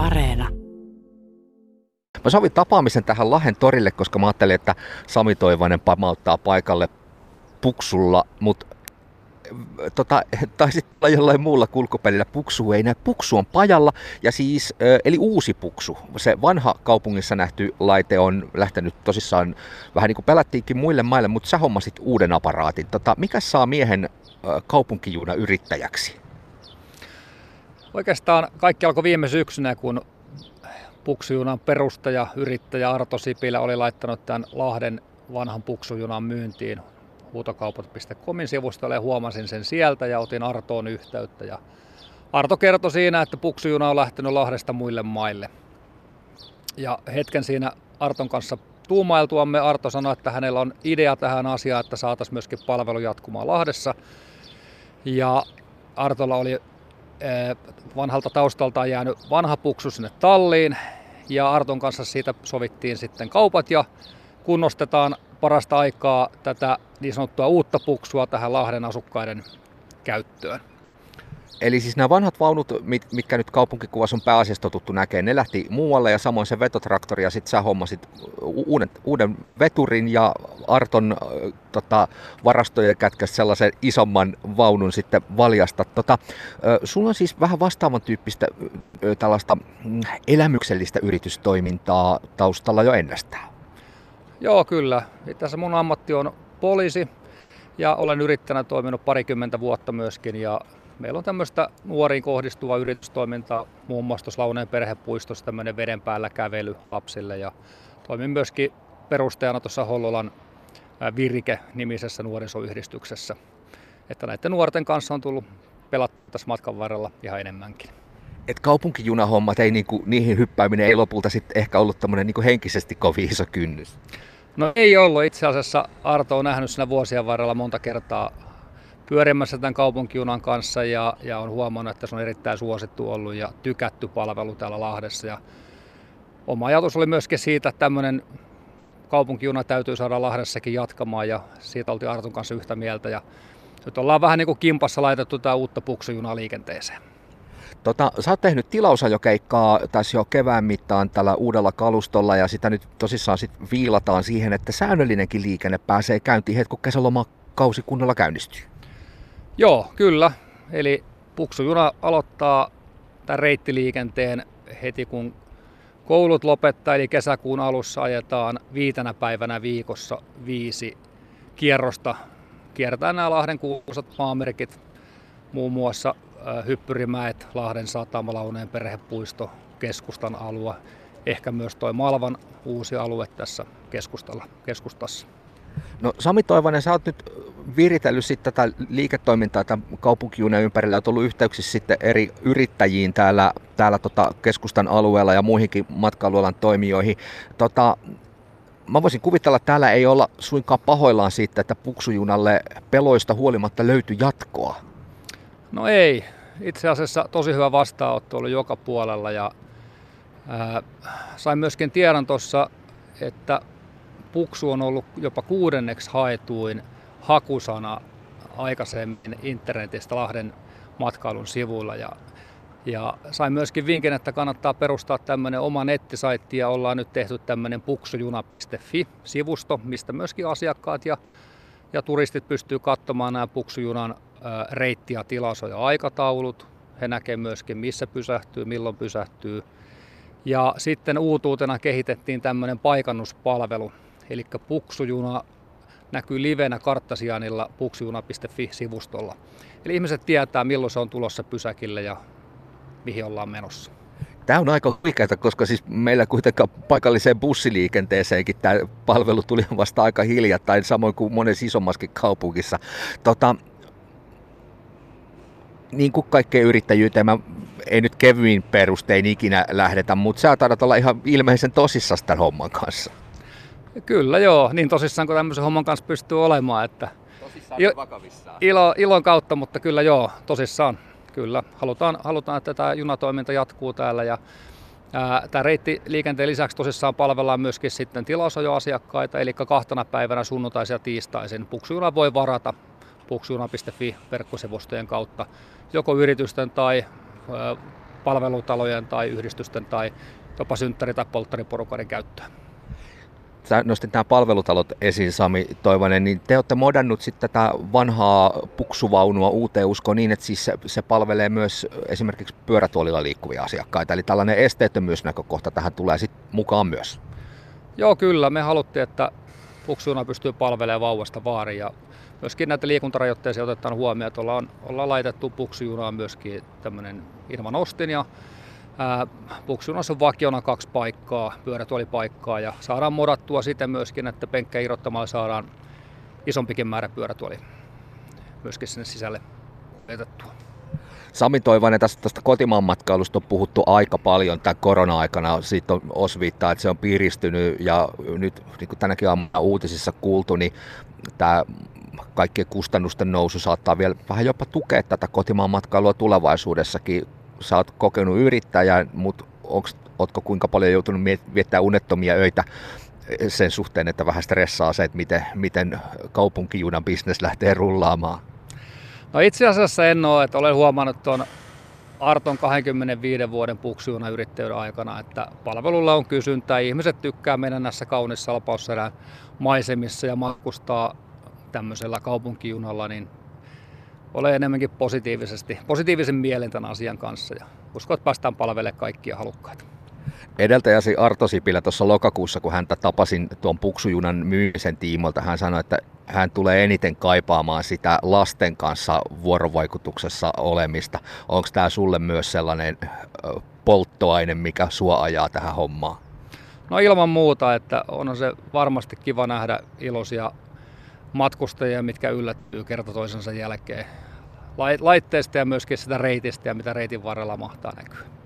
Areena. Mä sovin tapaamisen tähän Lahen torille, koska mä ajattelin, että Sami Toivonen pamauttaa paikalle puksulla, mutta tota, taisi olla jollain muulla kulkupelillä. Puksu ei näy. Puksu on pajalla, ja siis, eli uusi puksu. Se vanha kaupungissa nähty laite on lähtenyt tosissaan vähän niin kuin pelättiinkin muille maille, mutta sä hommasit uuden aparaatin. Tota, mikä saa miehen kaupunkijuuna yrittäjäksi? Oikeastaan kaikki alkoi viime syksynä, kun puksujunan perustaja, yrittäjä Arto Sipilä oli laittanut tämän Lahden vanhan puksujunan myyntiin huutokaupat.comin sivustolle ja huomasin sen sieltä ja otin Artoon yhteyttä. Ja Arto kertoi siinä, että puksujuna on lähtenyt Lahdesta muille maille. Ja hetken siinä Arton kanssa tuumailtuamme Arto sanoi, että hänellä on idea tähän asiaan, että saataisiin myöskin palvelu jatkumaan Lahdessa. Ja Artolla oli eh, vanhalta taustaltaan jäänyt vanha puksu sinne talliin ja Arton kanssa siitä sovittiin sitten kaupat ja kunnostetaan parasta aikaa tätä niin sanottua uutta puksua tähän Lahden asukkaiden käyttöön. Eli siis nämä vanhat vaunut, mitkä nyt kaupunkikuvassa on pääasiassa totuttu näkemään, ne lähti muualle ja samoin se vetotraktori ja sitten sä hommasit uuden, uuden veturin ja Arton tota, varastojen kätkäs sellaisen isomman vaunun sitten valjasta. Tota, sulla on siis vähän vastaavan tyyppistä tällaista mm, elämyksellistä yritystoimintaa taustalla jo ennestään. Joo, kyllä. Tässä mun ammatti on poliisi ja olen yrittäjänä toiminut parikymmentä vuotta myöskin ja meillä on tämmöistä nuoriin kohdistuvaa yritystoimintaa, muun muassa tuossa Launeen perhepuistossa tämmöinen veden päällä kävely lapsille ja toimin myöskin perustajana tuossa Hollolan Virike-nimisessä nuorisoyhdistyksessä. Että näiden nuorten kanssa on tullut pelattu tässä matkan varrella ihan enemmänkin. Et kaupunkijunahommat, ei niinku, niihin hyppääminen ei lopulta sitten ehkä ollut niinku henkisesti kovin iso kynnys. No ei ollut. Itse asiassa Arto on nähnyt siinä vuosien varrella monta kertaa pyörimässä tämän kaupunkijunan kanssa ja, ja on huomannut, että se on erittäin suosittu ollut ja tykätty palvelu täällä Lahdessa. Ja oma ajatus oli myöskin siitä, että tämmöinen kaupunkijuna täytyy saada Lahdessakin jatkamaan ja siitä oltiin Arton kanssa yhtä mieltä. Ja nyt ollaan vähän niin kuin kimpassa laitettu tämä uutta puksujunaa liikenteeseen. Tota, sä oot tehnyt tilausajokeikkaa tässä jo kevään mittaan tällä uudella kalustolla ja sitä nyt tosissaan sit viilataan siihen, että säännöllinenkin liikenne pääsee käyntiin heti kun kesälomakausi kunnolla käynnistyy. Joo, kyllä. Eli puksujuna aloittaa tämän reittiliikenteen heti kun koulut lopettaa, eli kesäkuun alussa ajetaan viitenä päivänä viikossa viisi kierrosta. Kierretään nämä Lahden kuuluisat maamerkit, muun muassa Hyppyrimäet, Lahden satama, Launeen perhepuisto, keskustan alue, ehkä myös tuo Malvan uusi alue tässä keskustalla, keskustassa. No Sami Toivonen, sä oot nyt viritellyt sitten tätä liiketoimintaa tämän kaupunkijunen ympärillä, oot ollut yhteyksissä sitten eri yrittäjiin täällä, täällä tota keskustan alueella ja muihinkin matkailualan toimijoihin. Tota, mä voisin kuvitella, että täällä ei olla suinkaan pahoillaan siitä, että puksujunalle peloista huolimatta löytyi jatkoa. No ei. Itse asiassa tosi hyvä vastaanotto oli joka puolella ja ää, sain myöskin tiedon tuossa, että puksu on ollut jopa kuudenneksi haetuin hakusana aikaisemmin internetistä Lahden matkailun sivuilla ja ja sain myöskin vinkin, että kannattaa perustaa tämmöinen oma nettisaitti ja ollaan nyt tehty tämmöinen puksujuna.fi-sivusto, mistä myöskin asiakkaat ja, ja turistit pystyy katsomaan nämä puksujunan reitti- ja ja aikataulut. He näkevät myöskin, missä pysähtyy, milloin pysähtyy. Ja sitten uutuutena kehitettiin tämmöinen paikannuspalvelu, eli puksujuna näkyy livenä karttasianilla puksujuna.fi-sivustolla. Eli ihmiset tietää, milloin se on tulossa pysäkille ja mihin ollaan menossa. Tämä on aika huikeaa, koska siis meillä kuitenkaan paikalliseen bussiliikenteeseenkin tämä palvelu tuli vasta aika hiljattain, samoin kuin monessa isommaskin kaupungissa. Tota, niin kuin kaikkeen yrittäjyyteen, mä ei nyt kevyin perustein ikinä lähdetä, mutta sä taidat olla ihan ilmeisen tosissaan tämän homman kanssa. Kyllä joo, niin tosissaan kuin tämmöisen homman kanssa pystyy olemaan. Että tosissaan il- vakavissaan. Ilo, ilon kautta, mutta kyllä joo, tosissaan. Kyllä, halutaan, halutaan että tämä junatoiminta jatkuu täällä ja Tämä reitti liikenteen lisäksi tosissaan palvellaan myöskin sitten tilausajoasiakkaita, eli kahtena päivänä sunnuntaisin ja tiistaisin. Puksujuna voi varata puksujuna.fi verkkosivustojen kautta joko yritysten tai palvelutalojen tai yhdistysten tai jopa synttäri- tai polttariporukoiden käyttöön. Sä nostit nämä palvelutalot esiin, Sami Toivonen, niin te olette modannut sitten tätä vanhaa puksuvaunua uuteen uskoon niin, että siis se, se palvelee myös esimerkiksi pyörätuolilla liikkuvia asiakkaita. Eli tällainen esteettömyysnäkökohta tähän tulee sitten mukaan myös. Joo, kyllä. Me haluttiin, että puksuna pystyy palvelemaan vauvasta vaariin ja myöskin näitä liikuntarajoitteisia otetaan huomioon, että ollaan, ollaan laitettu puksujunaan myöskin tämmöinen ilman ostin ja Puksujunassa on vakiona kaksi paikkaa, pyörätuolipaikkaa ja saadaan modattua siten myöskin, että penkkä irrottamalla saadaan isompikin määrä pyörätuoli myöskin sinne sisälle vetettua. Sami Toivonen, tästä, tästä kotimaan matkailusta on puhuttu aika paljon tämän korona-aikana. Siitä on osviittaa, että se on piristynyt ja nyt niin kuin tänäkin aamuna uutisissa kuultu, niin tämä kaikkien kustannusten nousu saattaa vielä vähän jopa tukea tätä kotimaan matkailua tulevaisuudessakin. Sä oot kokenut yrittäjä, mutta ootko kuinka paljon joutunut viettää unettomia öitä sen suhteen, että vähän stressaa se, että miten, miten kaupunkijunan bisnes lähtee rullaamaan? No itse asiassa en ole, että olen huomannut tuon Arton 25 vuoden puksujuna yrittäjyyden aikana, että palvelulla on kysyntää. Ihmiset tykkää mennä näissä kaunissa salpausserän maisemissa ja matkustaa tämmöisellä kaupunkijunalla, niin olen enemmänkin positiivisesti, positiivisen mielen tämän asian kanssa ja uskon, että päästään palvelemaan kaikkia halukkaita. Edeltäjäsi Arto Sipilä tuossa lokakuussa, kun häntä tapasin tuon puksujunan myymisen tiimolta, hän sanoi, että hän tulee eniten kaipaamaan sitä lasten kanssa vuorovaikutuksessa olemista. Onko tämä sulle myös sellainen polttoaine, mikä sua ajaa tähän hommaan? No ilman muuta, että on se varmasti kiva nähdä iloisia matkustajia, mitkä yllättyy kerta toisensa jälkeen laitteesta ja myöskin sitä reitistä ja mitä reitin varrella mahtaa näkyä.